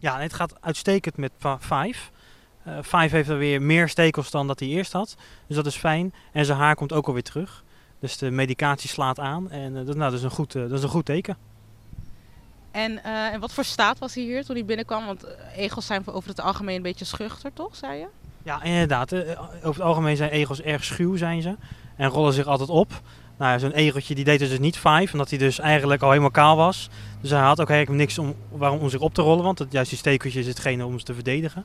Ja, en het gaat uitstekend met Five. Eh Five heeft er weer meer stekels dan dat hij eerst had. Dus dat is fijn. En zijn haar komt ook alweer terug. Dus de medicatie slaat aan. En eh, dat, nou, dat, is een goed, eh, dat is een goed teken. En in wat voor staat was hij hier toen hij binnenkwam? Want egels zijn over het algemeen een beetje schuchter, toch, zei je? Ja, inderdaad. Over het algemeen zijn egels erg schuw zijn ze. En rollen zich altijd op. Nou, zo'n egeltje die deed dus niet Five. Omdat hij dus eigenlijk al helemaal kaal was. Dus hij had ook eigenlijk niks om, waarom om zich op te rollen. Want het, juist die stekeltje is hetgene om ze te verdedigen.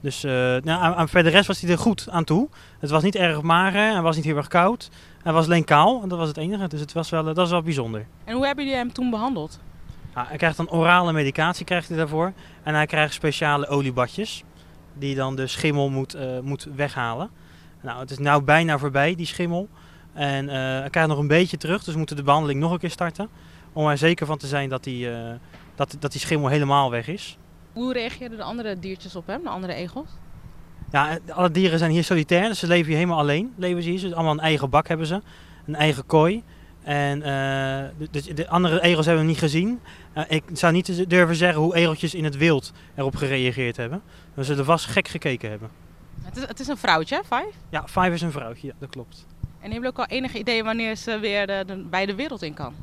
Dus eh, nou, aan, aan verder rest was hij er goed aan toe. Het was niet erg mager, hij was niet heel erg koud. Hij was alleen kaal en dat was het enige. Dus het was wel, eh, dat was wel bijzonder. En hoe hebben jullie hem toen behandeld? Ja, hij krijgt dan orale medicatie krijgt hij daarvoor. En hij krijgt speciale oliebadjes. Die dan de schimmel moet, eh, moet weghalen. Nou, het is nou bijna voorbij, die schimmel. En eh, hij krijgt nog een beetje terug. Dus we moeten de behandeling nog een keer starten. Om er zeker van te zijn dat die, eh, dat, dat die schimmel helemaal weg is. Hoe reageerden de andere diertjes op hem, de andere egels? Ja, eh, alle dieren zijn hier solitair. Dus ze leven hier helemaal alleen. Leven ze hier. Dus allemaal een eigen bak hebben ze. Een eigen kooi. En de, de, de andere egels hebben we niet gezien. Ik zou niet durven zeggen hoe egeltjes in het wild erop gereageerd hebben. We zullen vast gek gekeken hebben. Het is, het is een vrouwtje, hè, Five? Ja, Five is een vrouwtje, ja, dat klopt. En hebben jullie ook al enige idee wanneer ze weer de, de, bij de wereld in kan?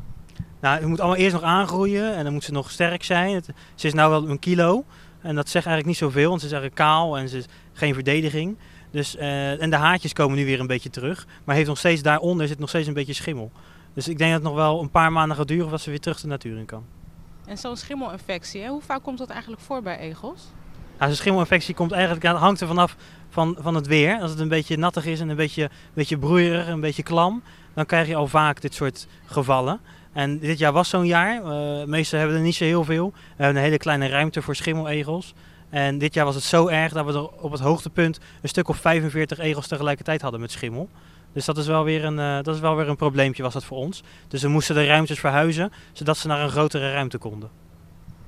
Nou, het moet allemaal eerst nog aangroeien en dan moet ze nog sterk zijn. Het- ze is nou wel een kilo en dat zegt eigenlijk niet zoveel, want ze is eigenlijk kaal en ze is geen verdediging. Dus, eh, en de haartjes komen nu weer een beetje terug, maar heeft nog steeds daaronder zit nog steeds een beetje schimmel. Dus ik denk dat het nog wel een paar maanden gaat duren voordat ze weer terug de natuur in kan. En zo'n schimmelinfectie, hè? hoe vaak komt dat eigenlijk voor bij egels? Nou, zo'n schimmelinfectie komt eigenlijk, hangt er vanaf van, van het weer. Als het een beetje nattig is en een beetje, beetje broeierig, een beetje klam, dan krijg je al vaak dit soort gevallen. En dit jaar was zo'n jaar. Eh meestal hebben er niet zo heel veel. We hebben een hele kleine ruimte voor schimmelegels. En dit jaar was het zo erg dat we op het hoogtepunt een stuk of 45 egels tegelijkertijd hadden met schimmel. Dus dat is wel weer een, eh, dat is wel weer een probleempje was dat voor ons. Dus we moesten de ruimtes verhuizen, zodat ze naar een grotere ruimte konden.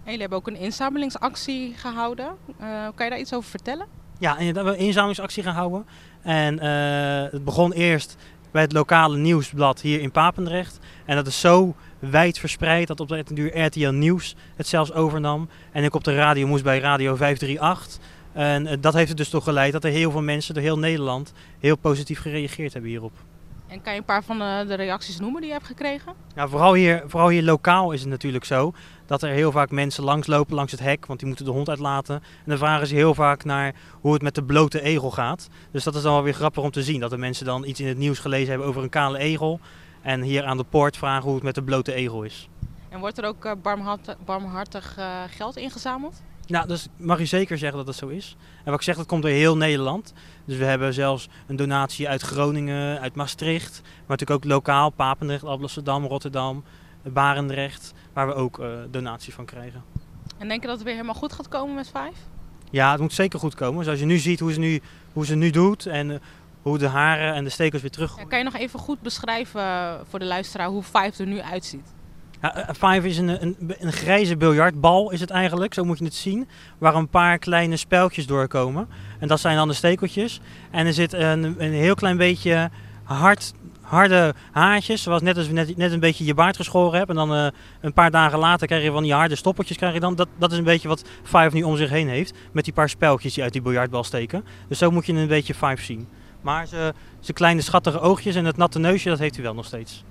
Jullie hebben ook een inzamelingsactie gehouden. Eh, kan je daar iets over vertellen? Ja, we hebben een inzamelingsactie gaan houden. En eh, het begon eerst bij het lokale nieuwsblad hier in Papendrecht. En dat is zo wijd verspreid dat op de duur RTL Nieuws het zelfs overnam. En ik op de radio moest bij Radio 538. En eh, dat heeft er dus toch geleid dat er heel veel mensen door heel Nederland heel positief gereageerd hebben hierop. En kan je een paar van de, de reacties noemen die je hebt gekregen? Ja, vooral, hier, vooral hier lokaal is het natuurlijk zo dat er heel vaak mensen langslopen langs het hek, want die moeten de hond uitlaten. En dan vragen ze heel vaak naar hoe het met de blote egel gaat. Dus dat is dan wel weer grappig om te zien, dat de mensen dan iets in het nieuws gelezen hebben over een kale egel. En hier aan de poort vragen hoe het met de blote egel is. En wordt er ook eh, barmhartig, barmhartig eh, geld ingezameld? Nou, dus mag je zeker zeggen dat dat zo is. En wat ik zeg, dat komt door heel Nederland. Dus we hebben zelfs een donatie uit Groningen, uit Maastricht. Maar natuurlijk ook lokaal, Papendrecht, Amsterdam, Rotterdam, Barendrecht. Waar we ook eh, donatie van krijgen. En denk je dat het weer helemaal goed gaat komen met Five? Ja, het moet zeker goed komen. Zoals je nu ziet hoe ze nu, hoe ze nu doet en eh, hoe de haren en de stekels weer terug. Ja, kan je nog even goed beschrijven eh, voor de luisteraar hoe Five er nu uitziet? Ja, eh, Five is een, een, grijze biljartbal is het eigenlijk, zo moet je het zien. Waar een paar kleine speltjes doorkomen. En dat zijn dan de stekeltjes. En er zit een, een heel klein beetje hard, harde haartjes. Zoals net als net, net een beetje je baard geschoren hebt. En dan eh, een paar dagen later krijg je van die harde stoppeltjes. Krijg je dan. Dat, dat is een beetje wat Five nu om zich heen heeft. Met die paar speltjes die uit die biljartbal steken. Dus zo moet je een beetje Five zien. Maar ze kleine schattige oogjes en het natte neusje, dat heeft hij wel nog steeds.